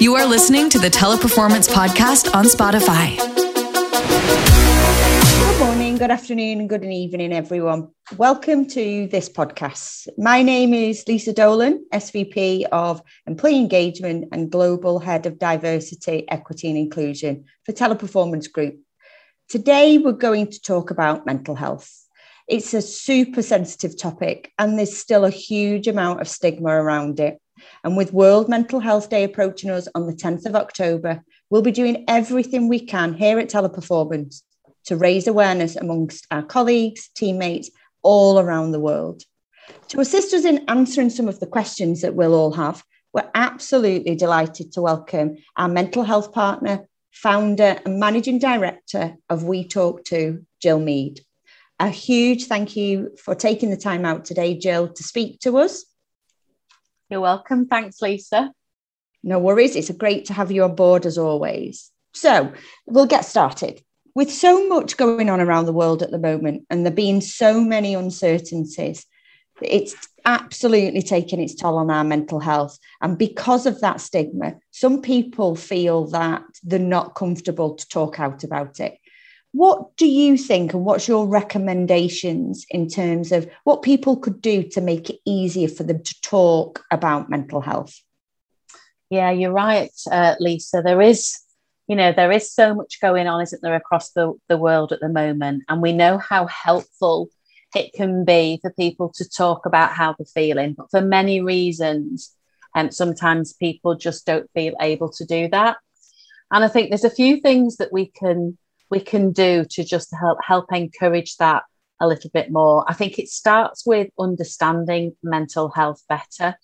You are listening to the Teleperformance Podcast on Spotify. Good morning, good afternoon, good evening, everyone. Welcome to this podcast. My name is Lisa Dolan, SVP of Employee Engagement and Global Head of Diversity, Equity and Inclusion for Teleperformance Group. Today, we're going to talk about mental health. It's a super sensitive topic, and there's still a huge amount of stigma around it. And with World Mental Health Day approaching us on the 10th of October, we'll be doing everything we can here at Teleperformance to raise awareness amongst our colleagues, teammates, all around the world. To assist us in answering some of the questions that we'll all have, we're absolutely delighted to welcome our mental health partner, founder, and managing director of We Talk To, Jill Mead. A huge thank you for taking the time out today, Jill, to speak to us. You're welcome. Thanks, Lisa. No worries. It's great to have you on board as always. So we'll get started. With so much going on around the world at the moment and there being so many uncertainties, it's absolutely taking its toll on our mental health. And because of that stigma, some people feel that they're not comfortable to talk out about it. What do you think, and what's your recommendations in terms of what people could do to make it easier for them to talk about mental health? Yeah, you're right, uh, Lisa. There is, you know, there is so much going on, isn't there, across the, the world at the moment. And we know how helpful it can be for people to talk about how they're feeling. But for many reasons, um, sometimes people just don't feel able to do that. And I think there's a few things that we can we can do to just help help encourage that a little bit more. I think it starts with understanding mental health better.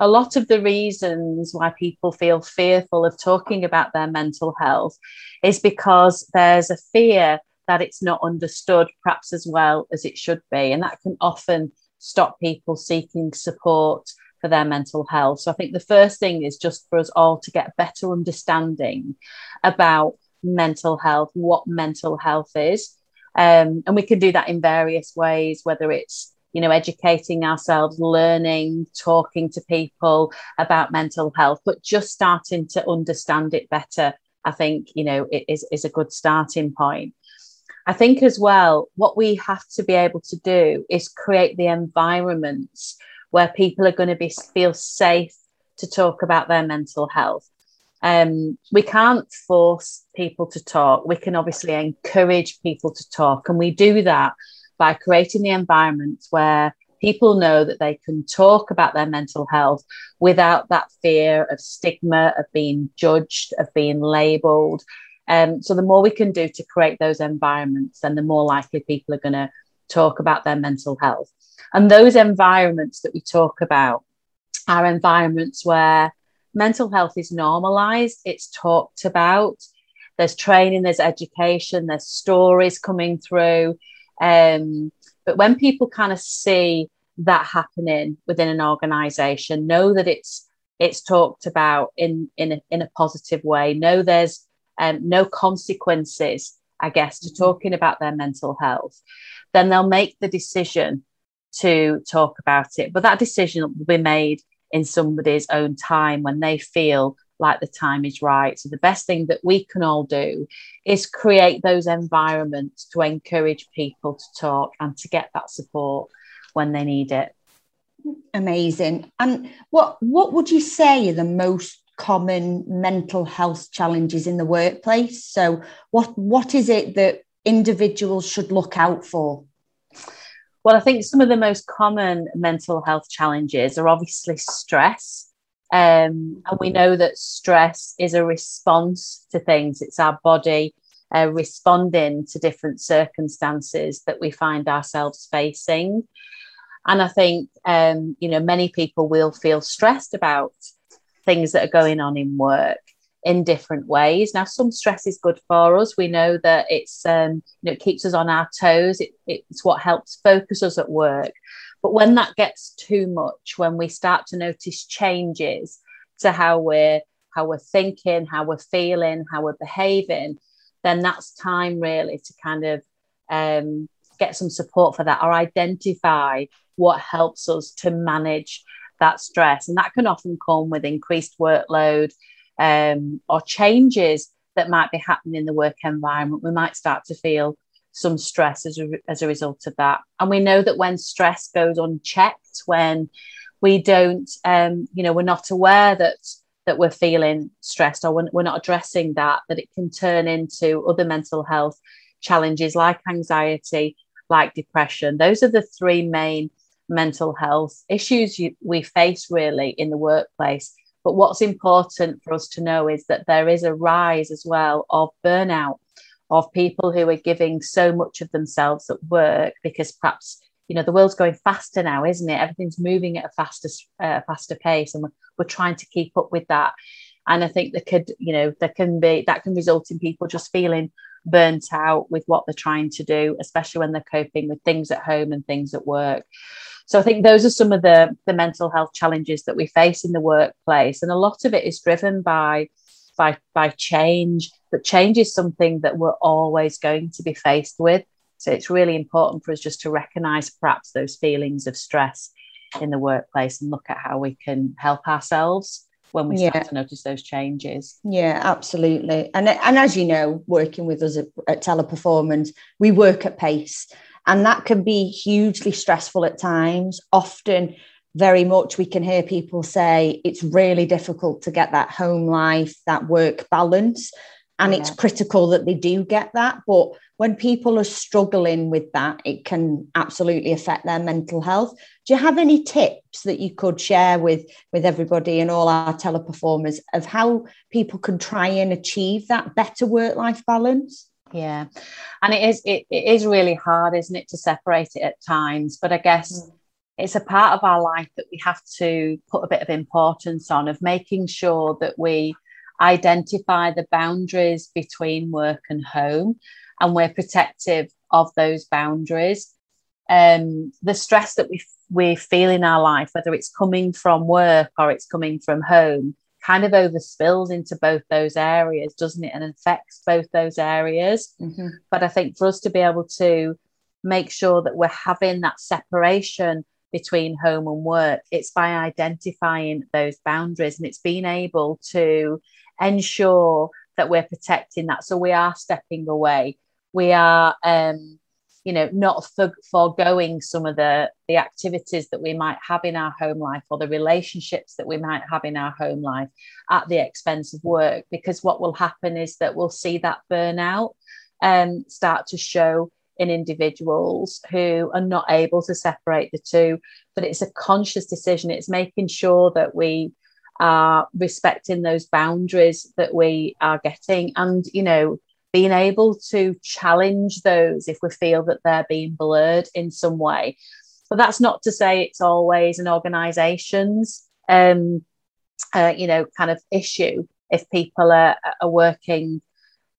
A lot of the reasons why people feel fearful of talking about their mental health is because there's a fear that it's not understood perhaps as well as it should be. And that can often stop people seeking support for their mental health. So I think the first thing is just for us all to get better understanding about mental health, what mental health is. Um, and we can do that in various ways, whether it's you know educating ourselves learning talking to people about mental health but just starting to understand it better i think you know it is, is a good starting point i think as well what we have to be able to do is create the environments where people are going to be feel safe to talk about their mental health um, we can't force people to talk. We can obviously encourage people to talk, and we do that by creating the environments where people know that they can talk about their mental health without that fear of stigma, of being judged, of being labeled. Um, so, the more we can do to create those environments, then the more likely people are going to talk about their mental health. And those environments that we talk about are environments where mental health is normalized, it's talked about. There's training, there's education, there's stories coming through. Um, but when people kind of see that happening within an organization, know that it's it's talked about in in a, in a positive way. Know there's um, no consequences, I guess, to talking about their mental health. Then they'll make the decision to talk about it. But that decision will be made in somebody's own time when they feel like the time is right. So, the best thing that we can all do is create those environments to encourage people to talk and to get that support when they need it. Amazing. And what what would you say are the most common mental health challenges in the workplace? So, what what is it that individuals should look out for? Well, I think some of the most common mental health challenges are obviously stress. Um, and we know that stress is a response to things, it's our body uh, responding to different circumstances that we find ourselves facing. And I think, um, you know, many people will feel stressed about things that are going on in work in different ways. Now, some stress is good for us. We know that it's um, you know it keeps us on our toes. It, it's what helps focus us at work. But when that gets too much, when we start to notice changes to how we're how we're thinking, how we're feeling, how we're behaving, then that's time really to kind of um, get some support for that or identify what helps us to manage that stress. And that can often come with increased workload, um, or changes that might be happening in the work environment, we might start to feel some stress as a, as a result of that. And we know that when stress goes unchecked, when we don't, um, you know, we're not aware that that we're feeling stressed or we're, not addressing that, that it can turn into other mental health challenges like anxiety, like depression. Those are the three main mental health issues you, we face really in the workplace. But what's important for us to know is that there is a rise as well of burnout, of people who are giving so much of themselves at work because perhaps you know the world's going faster now, isn't it? Everything's moving at a faster uh, faster pace, and we're, we're trying to keep up with that. And I think that could, you know, there can be that can result in people just feeling burnt out with what they're trying to do, especially when they're coping with things at home and things at work. So I think those are some of the, the mental health challenges that we face in the workplace. And a lot of it is driven by, by, by change, but change is something that we're always going to be faced with. So it's really important for us just to recognize perhaps those feelings of stress in the workplace and look at how we can help ourselves when we start to notice those changes. Yeah, absolutely. And and as you know, working with us at, at Teleperformance, we work at pace, and that can be hugely stressful at times. Often, very much, we can hear people say it's really difficult to get that home life, that work balance, and yeah. it's critical that they do get that, but when people are struggling with that, it can absolutely affect their mental health. Do you have any tips that you could share with, with everybody and all our teleperformers of how people can try and achieve that better work-life balance? Yeah. And it is it, it is really hard, isn't it, to separate it at times. But I guess mm. it's a part of our life that we have to put a bit of importance on of making sure that we identify the boundaries between work and home and we're protective of those boundaries. Um, the stress that we we feel in our life, whether it's coming from work or it's coming from home, kind of overspills into both those areas, doesn't it? And affects both those areas. Mm-hmm. But I think for us to be able to make sure that we're having that separation between home and work, it's by identifying those boundaries and it's being able to ensure that we're protecting that. So we are stepping away. We are um, you know not for, foregoing some of the the activities that we might have in our home life or the relationships that we might have in our home life at the expense of work because what will happen is that we'll see that burnout um, start to show in individuals who are not able to separate the two. But it's a conscious decision. It's making sure that we are respecting those boundaries that we are getting and you know being able to challenge those if we feel that they're being blurred in some way. But that's not to say it's always an organisation's, um, uh, you know, kind of issue if people are, are working,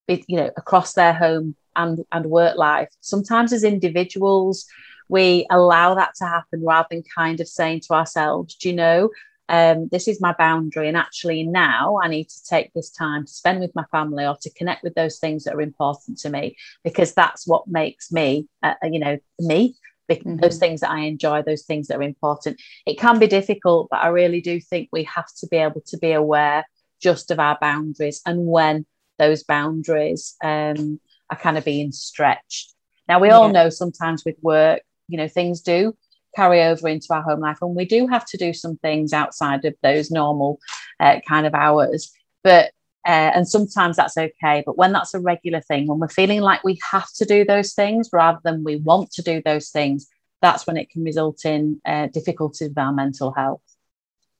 you know, across their home and, and work life. Sometimes as individuals, we allow that to happen rather than kind of saying to ourselves, do you know, um, this is my boundary. And actually, now I need to take this time to spend with my family or to connect with those things that are important to me because that's what makes me, uh, uh you know, me. Mm-hmm. Those things that I enjoy, those things that are important. It can be difficult, but I really do think we have to be able to be aware just of our boundaries and when those boundaries um, are kind of being stretched. Now, we yeah. all know sometimes with work, you know, things do carry over into our home life. And we do have to do some things outside of those normal uh, kind of hours. But uh, and sometimes that's okay. But when that's a regular thing, when we're feeling like we have to do those things rather than we want to do those things, that's when it can result in uh, difficulties with our mental health.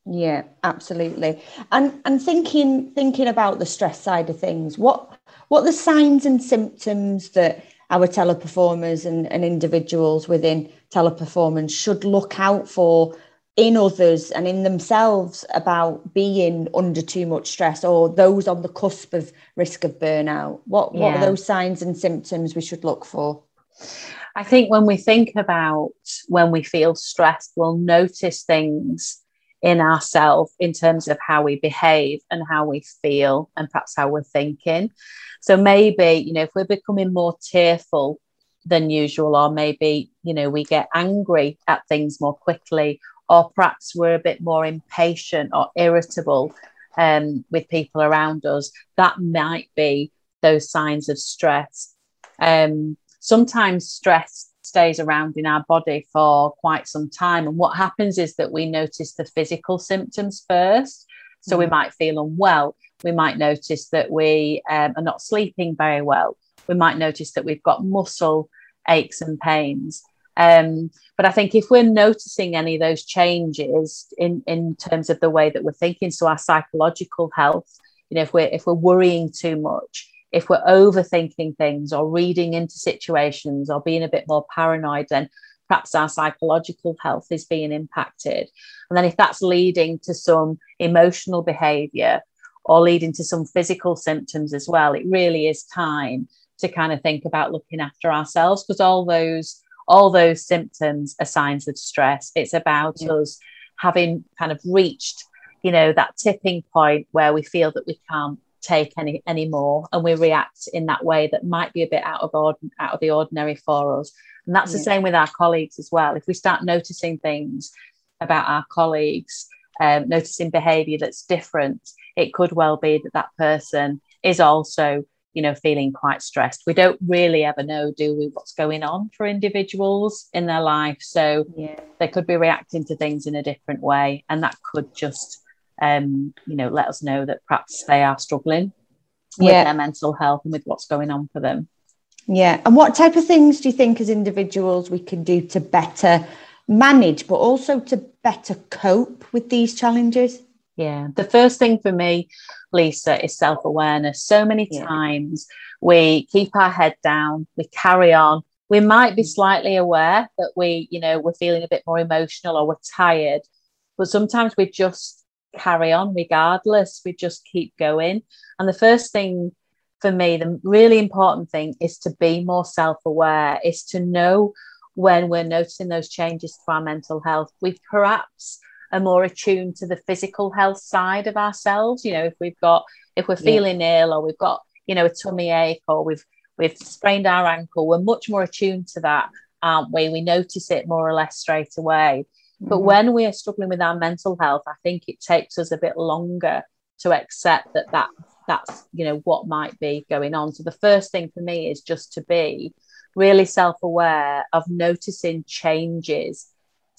Yeah, absolutely. And and thinking thinking about the stress side of things, what what the signs and symptoms that our teleperformers and, and individuals within teleperformance should look out for in others and in themselves about being under too much stress or those on the cusp of risk of burnout what yeah. what are those signs and symptoms we should look for i think when we think about when we feel stressed we'll notice things in ourselves in terms of how we behave and how we feel and perhaps how we're thinking so maybe you know if we're becoming more tearful than usual, or maybe, you know, we get angry at things more quickly, or perhaps we're a bit more impatient or irritable um, with people around us, that might be those signs of stress. Um, sometimes stress stays around in our body for quite some time. And what happens is that we notice the physical symptoms first. So mm we might feel unwell. We might notice that we um, are not sleeping very well. We might notice that we've got muscle aches and pains. Um, but I think if we're noticing any of those changes in, in terms of the way that we're thinking, so our psychological health, you know, if we're if we're worrying too much, if we're overthinking things or reading into situations or being a bit more paranoid, then perhaps our psychological health is being impacted. And then if that's leading to some emotional behavior or leading to some physical symptoms as well, it really is time to kind of think about looking after ourselves because all those all those symptoms are signs of stress. It's about yeah. us having kind of reached, you know, that tipping point where we feel that we can't take any anymore and we react in that way that might be a bit out of ord- out of the ordinary for us. And that's yeah. the same with our colleagues as well. If we start noticing things about our colleagues, um, noticing behavior that's different, it could well be that that person is also you know, feeling quite stressed. We don't really ever know, do we, what's going on for individuals in their life. So yeah. they could be reacting to things in a different way. And that could just, um, you know, let us know that perhaps they are struggling with yeah. their mental health and with what's going on for them. Yeah. And what type of things do you think as individuals we can do to better manage, but also to better cope with these challenges? Yeah. The first thing for me, Lisa, is self awareness. So many yeah. times we keep our head down, we carry on. We might be mm. slightly aware that we, you know, we're feeling a bit more emotional or we're tired, but sometimes we just carry on regardless. We just keep going. And the first thing for me, the really important thing is to be more self aware, is to know when we're noticing those changes to our mental health. We perhaps are more attuned to the physical health side of ourselves. You know, if we've got, if we're feeling yeah. ill or we've got, you know, a tummy ache or we've, we've sprained our ankle, we're much more attuned to that, aren't we? We notice it more or less straight away. Mm-hmm. But when we are struggling with our mental health, I think it takes us a bit longer to accept that that that's you know what might be going on. So the first thing for me is just to be really self-aware of noticing changes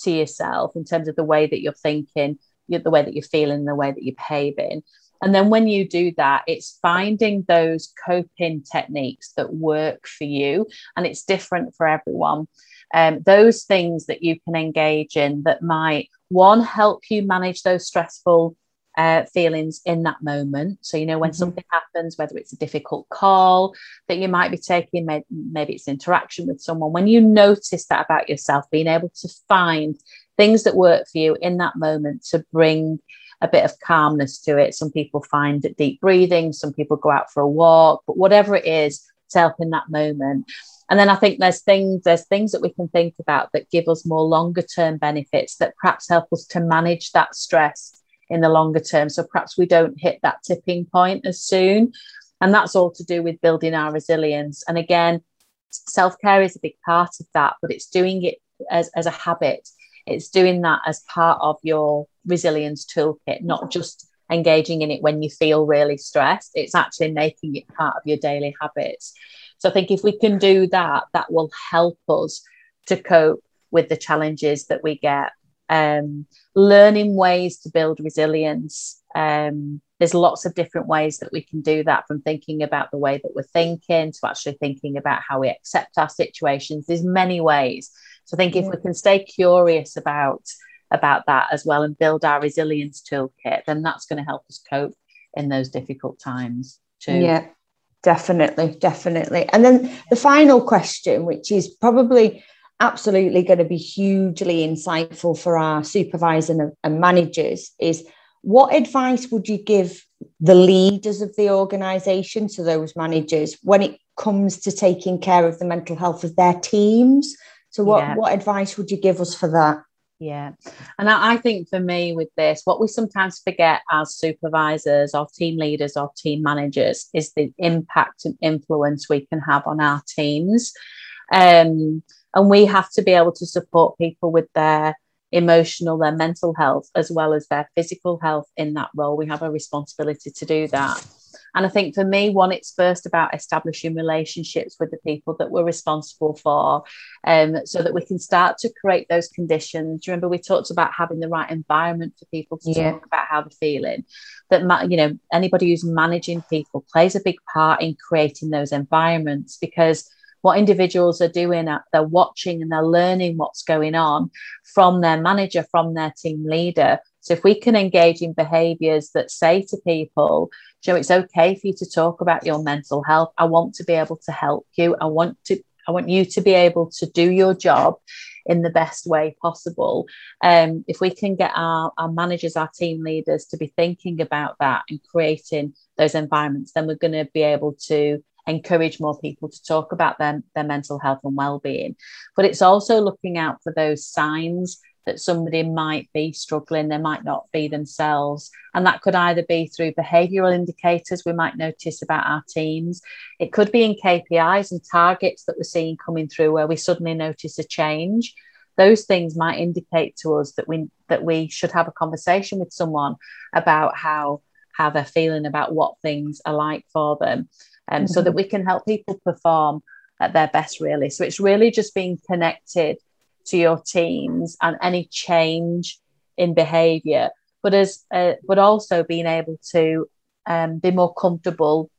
to yourself in terms of the way that you're thinking, the way that you're feeling, the way that you're behaving. And then when you do that, it's finding those coping techniques that work for you. And it's different for everyone. Um, those things that you can engage in that might, one, help you manage those stressful uh, feelings in that moment. So, you know, when mm-hmm. something happens, whether it's a difficult call that you might be taking, maybe, maybe it's interaction with someone, when you notice that about yourself, being able to find things that work for you in that moment to bring a bit of calmness to it. Some people find deep breathing, some people go out for a walk, but whatever it is help in that moment. And then I think there's things there's things that we can think about that give us more longer term benefits that perhaps help us to manage that stress in the longer term. So perhaps we don't hit that tipping point as soon. And that's all to do with building our resilience. And again, self care is a big part of that, but it's doing it as, as a habit. It's doing that as part of your resilience toolkit, not just engaging in it when you feel really stressed. It's actually making it part of your daily habits. So I think if we can do that, that will help us to cope with the challenges that we get um, learning ways to build resilience. Um, there's lots of different ways that we can do that from thinking about the way that we're thinking to actually thinking about how we accept our situations. There's many ways. So I think if we can stay curious about about that as well and build our resilience toolkit, then that's going to help us cope in those difficult times too. Yeah, definitely, definitely. And then the final question, which is probably absolutely going to be hugely insightful for our supervisors and, and managers is what advice would you give the leaders of the organization so those managers when it comes to taking care of the mental health of their teams so what yeah. what advice would you give us for that yeah and I, I think for me with this what we sometimes forget as supervisors or team leaders or team managers is the impact and influence we can have on our teams um and we have to be able to support people with their emotional, their mental health, as well as their physical health in that role. We have a responsibility to do that. And I think for me, one, it's first about establishing relationships with the people that we're responsible for, um, so that we can start to create those conditions. Remember, we talked about having the right environment for people to yeah. talk about how they're feeling. That you know, anybody who's managing people plays a big part in creating those environments because what individuals are doing they're watching and they're learning what's going on from their manager from their team leader so if we can engage in behaviors that say to people Joe, it's okay for you to talk about your mental health. I want to be able to help you. I want to I want you to be able to do your job in the best way possible. Um, if we can get our, our managers, our team leaders to be thinking about that and creating those environments, then we're going to be able to encourage more people to talk about their, their mental health and well-being. But it's also looking out for those signs that somebody might be struggling, they might not be themselves. And that could either be through behavioural indicators we might notice about our teams. It could be in KPIs and targets that we're seeing coming through where we suddenly notice a change. Those things might indicate to us that we that we should have a conversation with someone about how how they're feeling about what things are like for them. Um, mm-hmm. so that we can help people perform at their best really. So it's really just being connected to your teams and any change in behavior but as uh, but also being able to um, be more comfortable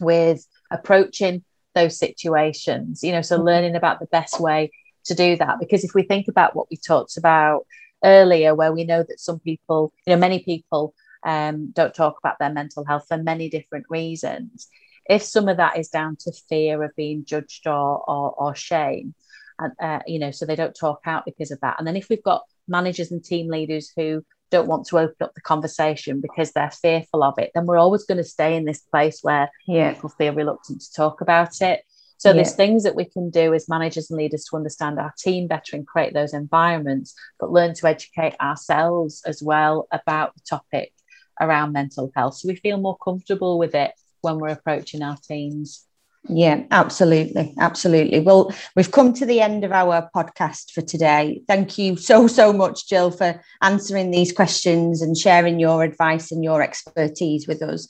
with approaching those situations you know so mm-hmm. learning about the best way to do that because if we think about what we talked about earlier where we know that some people you know many people um, don't talk about their mental health for many different reasons if some of that is down to fear of being judged or, or, or shame and uh, you know so they don't talk out because of that and then if we've got managers and team leaders who don't want to open up the conversation because they're fearful of it then we're always going to stay in this place where yeah. people feel reluctant to talk about it so yeah. there's things that we can do as managers and leaders to understand our team better and create those environments but learn to educate ourselves as well about the topic around mental health so we feel more comfortable with it when we're approaching our teams yeah, absolutely. Absolutely. Well, we've come to the end of our podcast for today. Thank you so, so much, Jill, for answering these questions and sharing your advice and your expertise with us.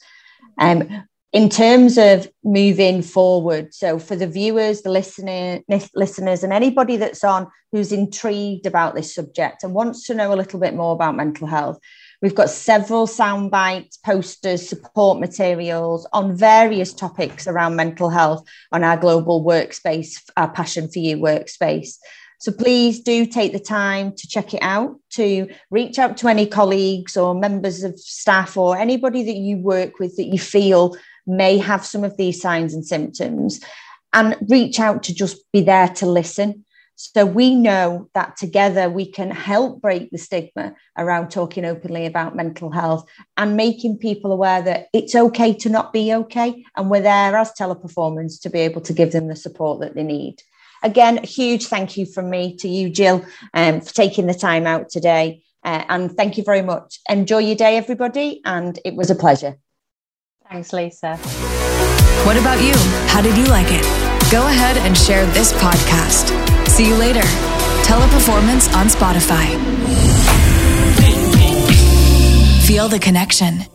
Um, in terms of moving forward, so for the viewers, the listener, listeners, and anybody that's on who's intrigued about this subject and wants to know a little bit more about mental health, We've got several sound bites, posters, support materials on various topics around mental health on our global workspace, our Passion for You workspace. So please do take the time to check it out, to reach out to any colleagues or members of staff or anybody that you work with that you feel may have some of these signs and symptoms, and reach out to just be there to listen so we know that together we can help break the stigma around talking openly about mental health and making people aware that it's okay to not be okay. And we're there as teleperformance to be able to give them the support that they need. Again, a huge thank you from me to you, Jill, um, for taking the time out today. Uh, and thank you very much. Enjoy your day, everybody. And it was a pleasure. Thanks, Lisa. What about you? How did you like it? Go ahead and share this podcast. See you later. Teleperformance on Spotify. Feel the connection.